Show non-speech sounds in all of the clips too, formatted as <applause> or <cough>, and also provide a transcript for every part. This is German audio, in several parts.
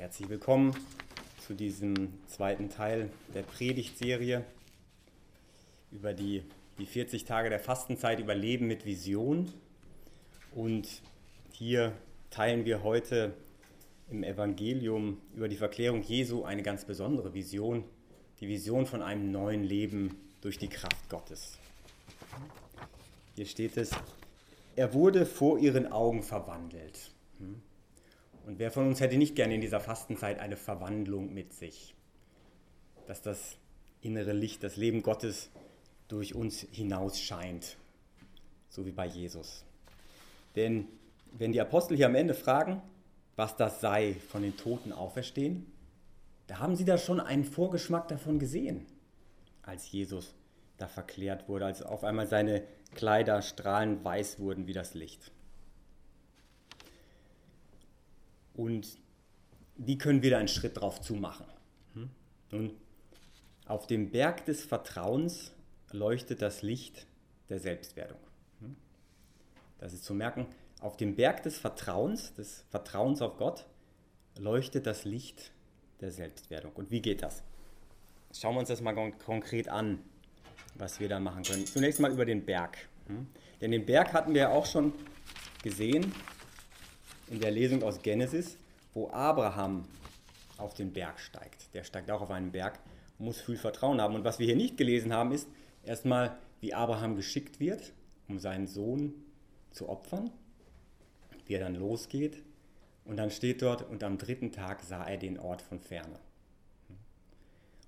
herzlich willkommen zu diesem zweiten Teil der Predigtserie über die, die 40 Tage der Fastenzeit, über Leben mit Vision. Und hier teilen wir heute im Evangelium über die Verklärung Jesu eine ganz besondere Vision, die Vision von einem neuen Leben durch die Kraft Gottes. Hier steht es, er wurde vor ihren Augen verwandelt. Und wer von uns hätte nicht gerne in dieser Fastenzeit eine Verwandlung mit sich? Dass das innere Licht, das Leben Gottes durch uns hinaus scheint, so wie bei Jesus. Denn wenn die Apostel hier am Ende fragen, was das sei, von den Toten auferstehen, da haben sie da schon einen Vorgeschmack davon gesehen, als Jesus da verklärt wurde, als auf einmal seine Kleider strahlend weiß wurden wie das Licht. Und wie können wir da einen Schritt drauf zumachen? Hm? Nun, auf dem Berg des Vertrauens leuchtet das Licht der Selbstwerdung. Hm? Das ist zu merken, auf dem Berg des Vertrauens, des Vertrauens auf Gott, leuchtet das Licht der Selbstwerdung. Und wie geht das? Schauen wir uns das mal konkret an, was wir da machen können. Zunächst mal über den Berg. Hm? Denn den Berg hatten wir ja auch schon gesehen in der Lesung aus Genesis, wo Abraham auf den Berg steigt. Der steigt auch auf einen Berg, muss viel Vertrauen haben. Und was wir hier nicht gelesen haben, ist erstmal, wie Abraham geschickt wird, um seinen Sohn zu opfern, wie er dann losgeht. Und dann steht dort, und am dritten Tag sah er den Ort von ferne.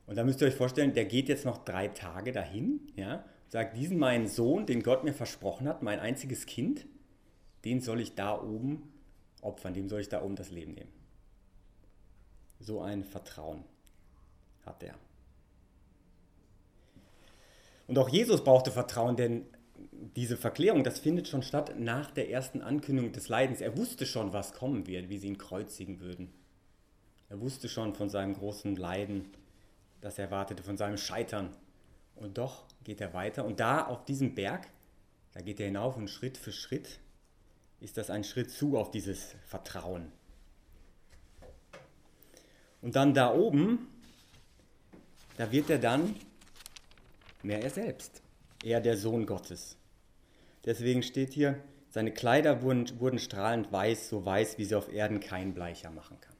Und da müsst ihr euch vorstellen, der geht jetzt noch drei Tage dahin, ja, sagt, diesen meinen Sohn, den Gott mir versprochen hat, mein einziges Kind, den soll ich da oben opfern, dem soll ich da oben das Leben nehmen. So ein Vertrauen hat er. Und auch Jesus brauchte Vertrauen, denn diese Verklärung, das findet schon statt nach der ersten Ankündigung des Leidens. Er wusste schon, was kommen wird, wie sie ihn kreuzigen würden. Er wusste schon von seinem großen Leiden, das er wartete, von seinem Scheitern. Und doch geht er weiter. Und da auf diesem Berg, da geht er hinauf und Schritt für Schritt ist das ein Schritt zu auf dieses Vertrauen. Und dann da oben, da wird er dann mehr er selbst, er der Sohn Gottes. Deswegen steht hier, seine Kleider wurden, wurden strahlend weiß, so weiß, wie sie auf Erden kein Bleicher machen kann.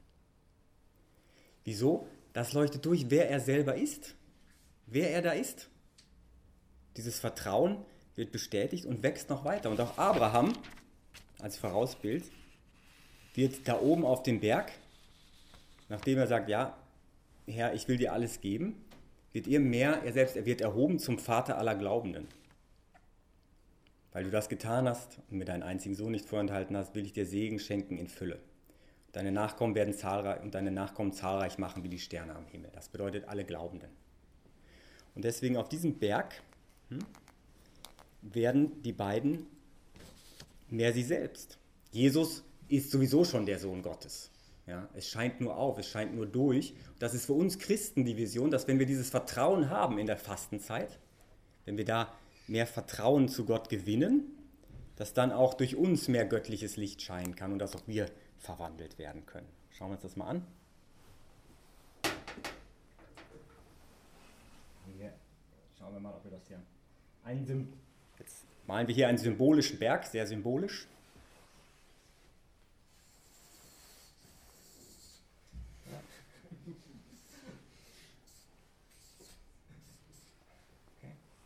Wieso? Das leuchtet durch, wer er selber ist, wer er da ist. Dieses Vertrauen wird bestätigt und wächst noch weiter. Und auch Abraham, als Vorausbild, wird da oben auf dem Berg, nachdem er sagt, ja, Herr, ich will dir alles geben, wird ihr mehr, er selbst, er wird erhoben zum Vater aller Glaubenden. Weil du das getan hast und mir deinen einzigen Sohn nicht vorenthalten hast, will ich dir Segen schenken in Fülle. Deine Nachkommen werden zahlreich und deine Nachkommen zahlreich machen wie die Sterne am Himmel. Das bedeutet alle Glaubenden. Und deswegen auf diesem Berg hm, werden die beiden mehr sie selbst. Jesus ist sowieso schon der Sohn Gottes. Ja, es scheint nur auf, es scheint nur durch. Das ist für uns Christen die Vision, dass wenn wir dieses Vertrauen haben in der Fastenzeit, wenn wir da mehr Vertrauen zu Gott gewinnen, dass dann auch durch uns mehr göttliches Licht scheinen kann und dass auch wir verwandelt werden können. Schauen wir uns das mal an. Hier schauen wir mal, ob wir das hier ein malen wir hier einen symbolischen Berg, sehr symbolisch.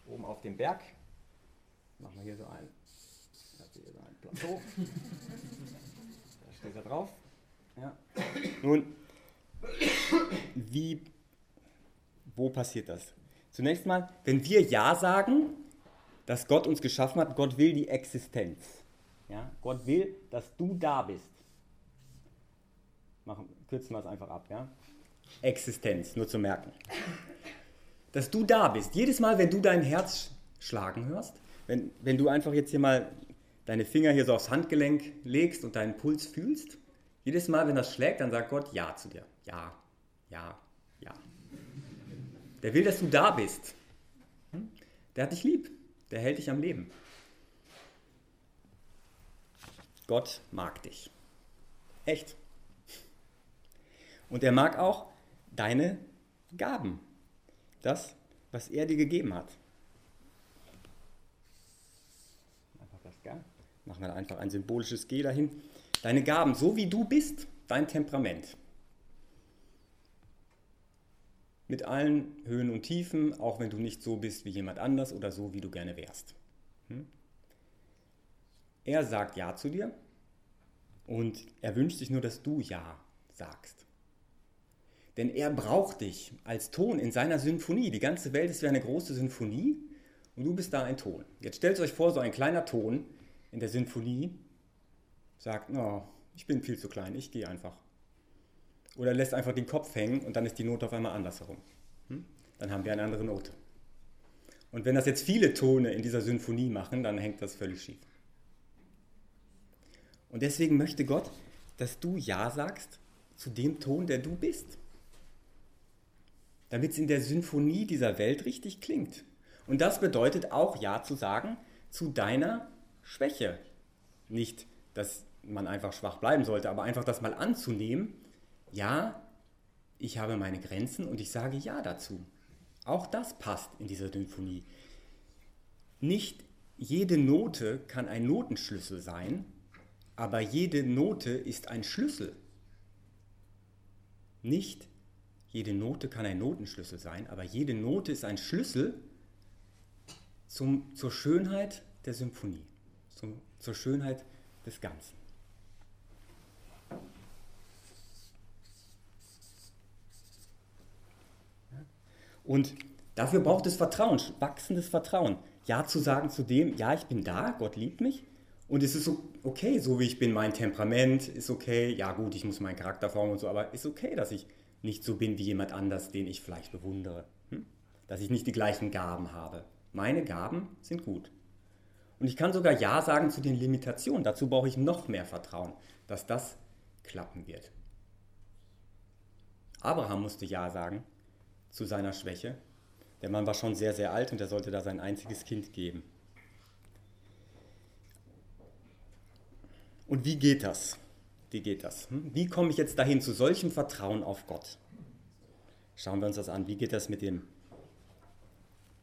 oben auf dem Berg. Machen wir hier so ein, hier so ein Plateau. <laughs> da steht er drauf. Ja. Nun, wie, wo passiert das? Zunächst mal, wenn wir Ja sagen, dass Gott uns geschaffen hat, Gott will die Existenz. Ja? Gott will, dass du da bist. Machen, kürzen wir es einfach ab. Ja? Existenz, nur zu merken dass du da bist. Jedes Mal, wenn du dein Herz schlagen hörst, wenn, wenn du einfach jetzt hier mal deine Finger hier so aufs Handgelenk legst und deinen Puls fühlst, jedes Mal, wenn das schlägt, dann sagt Gott Ja zu dir. Ja, ja, ja. Der will, dass du da bist. Hm? Der hat dich lieb. Der hält dich am Leben. Gott mag dich. Echt. Und er mag auch deine Gaben. Das, was er dir gegeben hat. Einfach das G. Machen wir einfach ein symbolisches G dahin. Deine Gaben, so wie du bist, dein Temperament. Mit allen Höhen und Tiefen, auch wenn du nicht so bist wie jemand anders oder so, wie du gerne wärst. Hm? Er sagt Ja zu dir und er wünscht sich nur, dass du Ja sagst. Denn er braucht dich als Ton in seiner Symphonie. Die ganze Welt ist wie eine große Symphonie und du bist da ein Ton. Jetzt stellt euch vor, so ein kleiner Ton in der Symphonie sagt, oh, ich bin viel zu klein, ich gehe einfach. Oder lässt einfach den Kopf hängen und dann ist die Note auf einmal andersherum. Hm? Dann haben wir eine andere Note. Und wenn das jetzt viele Tone in dieser Symphonie machen, dann hängt das völlig schief. Und deswegen möchte Gott, dass du Ja sagst zu dem Ton, der du bist. Damit es in der Symphonie dieser Welt richtig klingt. Und das bedeutet auch Ja zu sagen zu deiner Schwäche. Nicht, dass man einfach schwach bleiben sollte, aber einfach das mal anzunehmen. Ja, ich habe meine Grenzen und ich sage Ja dazu. Auch das passt in dieser Symphonie. Nicht jede Note kann ein Notenschlüssel sein, aber jede Note ist ein Schlüssel. Nicht jede Note kann ein Notenschlüssel sein, aber jede Note ist ein Schlüssel zum, zur Schönheit der Symphonie, zum, zur Schönheit des Ganzen. Und dafür braucht es Vertrauen, wachsendes Vertrauen. Ja zu sagen zu dem, ja, ich bin da, Gott liebt mich. Und es ist okay, so wie ich bin, mein Temperament ist okay. Ja gut, ich muss meinen Charakter formen und so, aber ist okay, dass ich nicht so bin wie jemand anders, den ich vielleicht bewundere. Hm? Dass ich nicht die gleichen Gaben habe. Meine Gaben sind gut. Und ich kann sogar Ja sagen zu den Limitationen. Dazu brauche ich noch mehr Vertrauen, dass das klappen wird. Abraham musste Ja sagen zu seiner Schwäche. Der Mann war schon sehr, sehr alt und er sollte da sein einziges Kind geben. Und wie geht das? Wie geht das? Hm? Wie komme ich jetzt dahin zu solchem Vertrauen auf Gott? Schauen wir uns das an. Wie geht das mit, dem,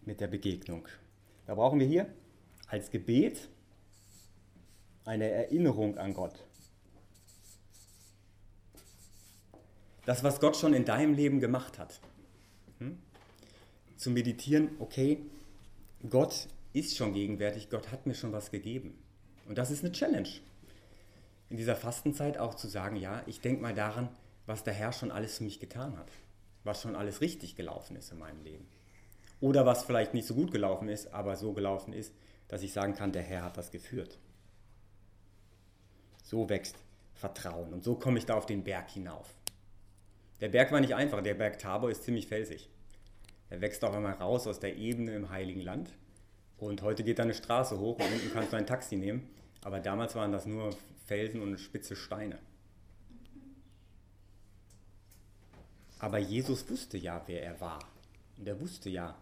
mit der Begegnung? Da brauchen wir hier als Gebet eine Erinnerung an Gott. Das, was Gott schon in deinem Leben gemacht hat. Hm? Zu meditieren, okay, Gott ist schon gegenwärtig, Gott hat mir schon was gegeben. Und das ist eine Challenge. In dieser Fastenzeit auch zu sagen, ja, ich denke mal daran, was der Herr schon alles für mich getan hat. Was schon alles richtig gelaufen ist in meinem Leben. Oder was vielleicht nicht so gut gelaufen ist, aber so gelaufen ist, dass ich sagen kann, der Herr hat das geführt. So wächst Vertrauen und so komme ich da auf den Berg hinauf. Der Berg war nicht einfach, der Berg Tabor ist ziemlich felsig. Er wächst auch einmal raus aus der Ebene im Heiligen Land. Und heute geht da eine Straße hoch und unten kannst du ein Taxi nehmen. Aber damals waren das nur Felsen und spitze Steine. Aber Jesus wusste ja, wer er war. Und er wusste ja,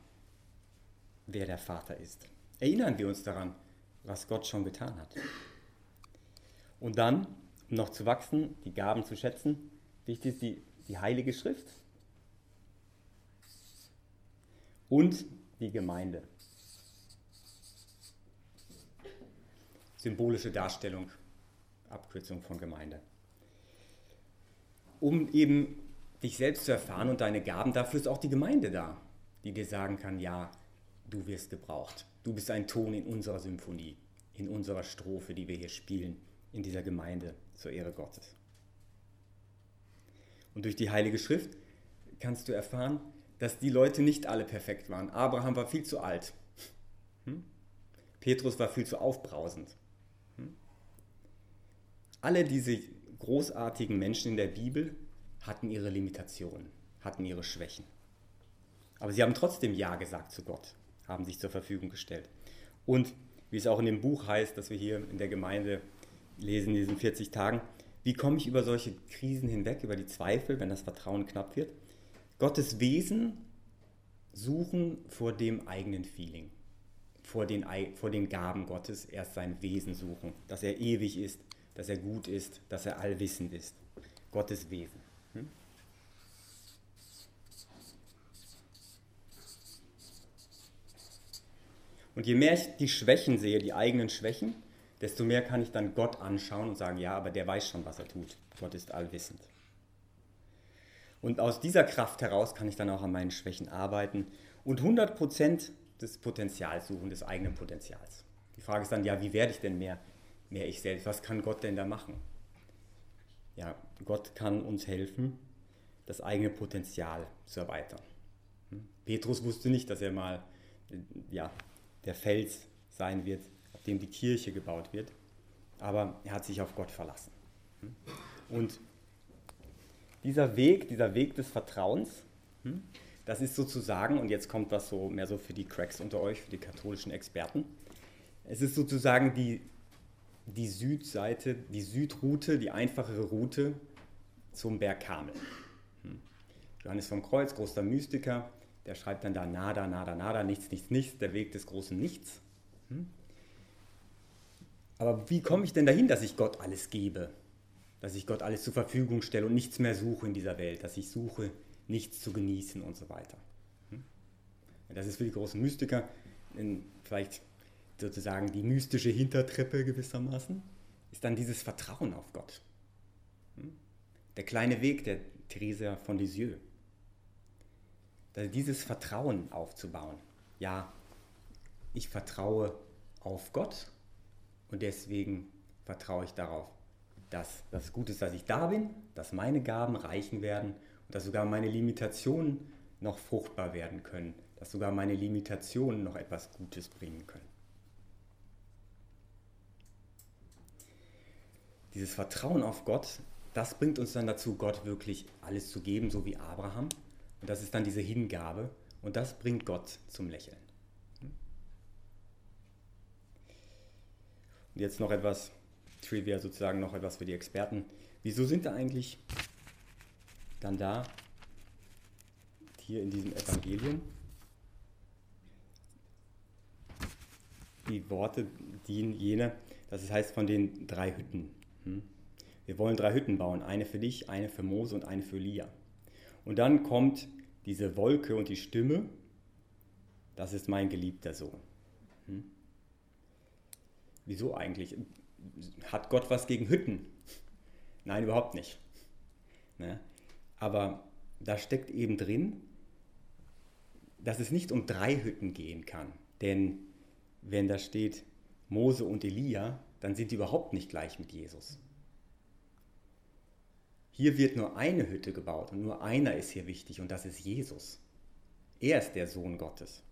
wer der Vater ist. Erinnern wir uns daran, was Gott schon getan hat. Und dann, um noch zu wachsen, die Gaben zu schätzen, wichtig ist die, die Heilige Schrift und die Gemeinde. Symbolische Darstellung, Abkürzung von Gemeinde. Um eben dich selbst zu erfahren und deine Gaben, dafür ist auch die Gemeinde da, die dir sagen kann, ja, du wirst gebraucht. Du bist ein Ton in unserer Symphonie, in unserer Strophe, die wir hier spielen, in dieser Gemeinde zur Ehre Gottes. Und durch die Heilige Schrift kannst du erfahren, dass die Leute nicht alle perfekt waren. Abraham war viel zu alt. Hm? Petrus war viel zu aufbrausend. Hm? Alle diese großartigen Menschen in der Bibel hatten ihre Limitationen, hatten ihre Schwächen. Aber sie haben trotzdem Ja gesagt zu Gott, haben sich zur Verfügung gestellt. Und wie es auch in dem Buch heißt, das wir hier in der Gemeinde lesen, in diesen 40 Tagen, wie komme ich über solche Krisen hinweg, über die Zweifel, wenn das Vertrauen knapp wird? Gottes Wesen suchen vor dem eigenen Feeling, vor den, vor den Gaben Gottes erst sein Wesen suchen, dass er ewig ist, dass er gut ist, dass er allwissend ist. Gottes Wesen. Hm? Und je mehr ich die Schwächen sehe, die eigenen Schwächen, desto mehr kann ich dann Gott anschauen und sagen, ja, aber der weiß schon, was er tut. Gott ist allwissend. Und aus dieser Kraft heraus kann ich dann auch an meinen Schwächen arbeiten und 100% des Potenzials suchen, des eigenen Potenzials. Die Frage ist dann, ja, wie werde ich denn mehr, mehr ich selbst? Was kann Gott denn da machen? Ja, Gott kann uns helfen, das eigene Potenzial zu erweitern. Hm? Petrus wusste nicht, dass er mal ja, der Fels sein wird, auf dem die Kirche gebaut wird, aber er hat sich auf Gott verlassen. Hm? Und dieser Weg, dieser Weg des Vertrauens, hm, das ist sozusagen, und jetzt kommt das so mehr so für die Cracks unter euch, für die katholischen Experten, es ist sozusagen die, die Südseite, die Südroute, die einfachere Route zum Berg Karmel. Hm. Johannes vom Kreuz, großer Mystiker, der schreibt dann da nada, nada, nada, nichts, nichts, nichts, der Weg des großen Nichts. Aber wie komme ich denn dahin, dass ich Gott alles gebe? Dass ich Gott alles zur Verfügung stelle und nichts mehr suche in dieser Welt, dass ich suche, nichts zu genießen und so weiter. Hm. Das ist für die großen Mystiker vielleicht sozusagen die mystische Hintertreppe gewissermaßen, ist dann dieses Vertrauen auf Gott. Hm? Der kleine Weg der Theresa von Lisieux. Dieses Vertrauen aufzubauen. Ja, ich vertraue auf Gott und deswegen vertraue ich darauf, dass das gut ist, dass ich da bin, dass meine Gaben reichen werden und dass sogar meine Limitationen noch fruchtbar werden können, dass sogar meine Limitationen noch etwas Gutes bringen können. dieses Vertrauen auf Gott, das bringt uns dann dazu, Gott wirklich alles zu geben, so wie Abraham. Und das ist dann diese Hingabe und das bringt Gott zum Lächeln. Jetzt noch etwas Trivia, sozusagen noch etwas für die Experten. Wieso sind da eigentlich dann da, hier in diesem Evangelium, die Worte, die jene, das heißt von den drei Hütten, hm? Wir wollen drei Hütten bauen, eine für dich, eine für Mose und eine für Lia. Und dann kommt diese Wolke und die Stimme, das ist mein geliebter Sohn. Hm? Wieso eigentlich? Hat Gott was gegen Hütten? Nein, überhaupt nicht. Ne? Aber da steckt eben drin, dass es nicht um drei Hütten gehen kann. Denn wenn da steht Mose und Elia, dann sind die überhaupt nicht gleich mit Jesus. Hier wird nur eine Hütte gebaut und nur einer ist hier wichtig und das ist Jesus. Er ist der Sohn Gottes.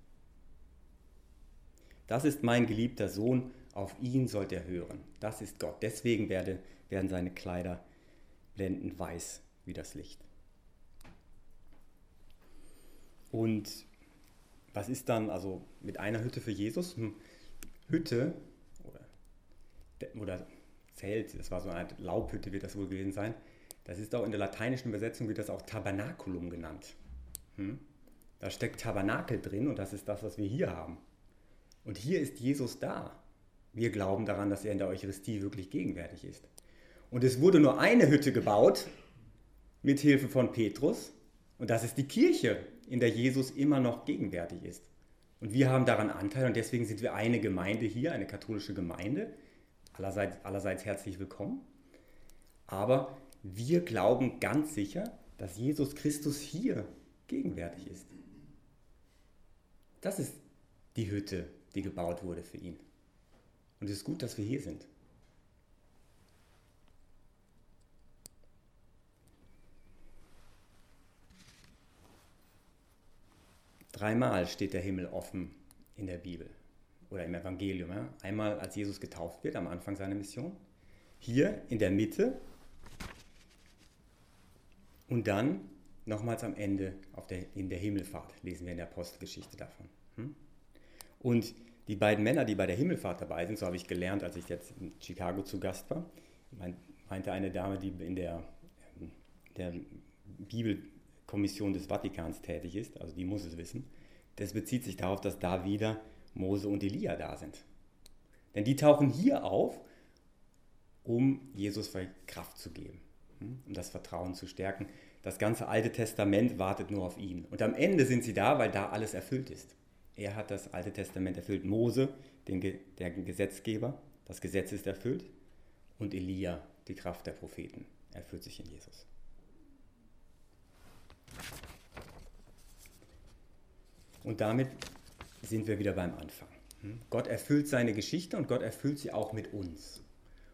Das ist mein geliebter Sohn, auf ihn sollt er hören. Das ist Gott. Deswegen werde, werden seine Kleider blendend weiß wie das Licht. Und was ist dann also mit einer Hütte für Jesus? Hm, Hütte oder Zelt, das war so eine Art Laubhütte, wird das wohl gewesen sein. Das ist auch in der lateinischen Übersetzung wird das auch Tabernaculum genannt. Hm? Da steckt Tabernakel drin und das ist das, was wir hier haben. Und hier ist Jesus da. Wir glauben daran, dass er in der Eucharistie wirklich gegenwärtig ist. Und es wurde nur eine Hütte gebaut mit Hilfe von Petrus und das ist die Kirche, in der Jesus immer noch gegenwärtig ist. Und wir haben daran Anteil und deswegen sind wir eine Gemeinde hier, eine katholische Gemeinde, allerseits, allerseits herzlich willkommen. Aber wir glauben ganz sicher, dass Jesus Christus hier gegenwärtig ist. Das ist die Hütte, die gebaut wurde für ihn. Und es ist gut, dass wir hier sind. Dreimal steht der Himmel offen in der Bibel oder im Evangelium. Ja? Einmal als Jesus getauft wird am Anfang seiner Mission, hier in der Mitte und dann nochmals am Ende der, in der Himmelfahrt, lesen wir in der Apostelgeschichte davon. Hm? Und die beiden Männer, die bei der Himmelfahrt dabei sind, so habe ich gelernt, als ich jetzt in Chicago zu Gast war, meinte eine Dame, die in der, der Bibelkommission des Vatikans tätig ist, also die muss es wissen, das bezieht sich darauf, dass da wieder Mose und Elia da sind. Denn die tauchen hier auf, um Jesus Kraft zu geben, hm, um das Vertrauen zu stärken. Das ganze Alte Testament wartet nur auf ihn. Und am Ende sind sie da, weil da alles erfüllt ist. Er hat das Alte Testament erfüllt. Mose, den, der Gesetzgeber, das Gesetz ist erfüllt. Und Elia, die Kraft der Propheten, erfüllt sich in Jesus. Und damit sind wir wieder beim Anfang. Hm? Gott erfüllt seine Geschichte und Gott erfüllt sie auch mit uns.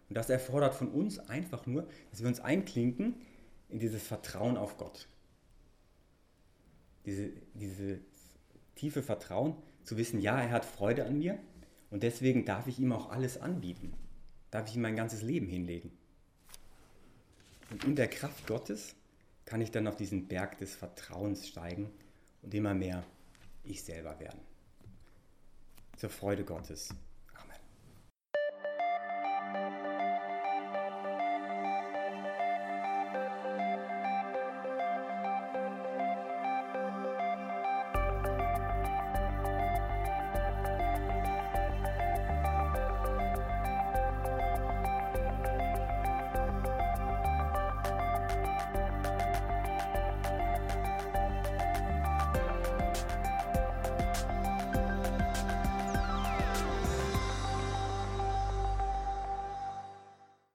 Und das erfordert von uns einfach nur, dass wir uns einklinken in dieses Vertrauen auf Gott. Diese, dieses tiefe Vertrauen zu wissen, ja, er hat Freude an mir und deswegen darf ich ihm auch alles anbieten. Darf ich ihm mein ganzes Leben hinlegen. Und in der Kraft Gottes kann ich dann auf diesen Berg des Vertrauens steigen und immer mehr ich selber werden. Zur Freude Gottes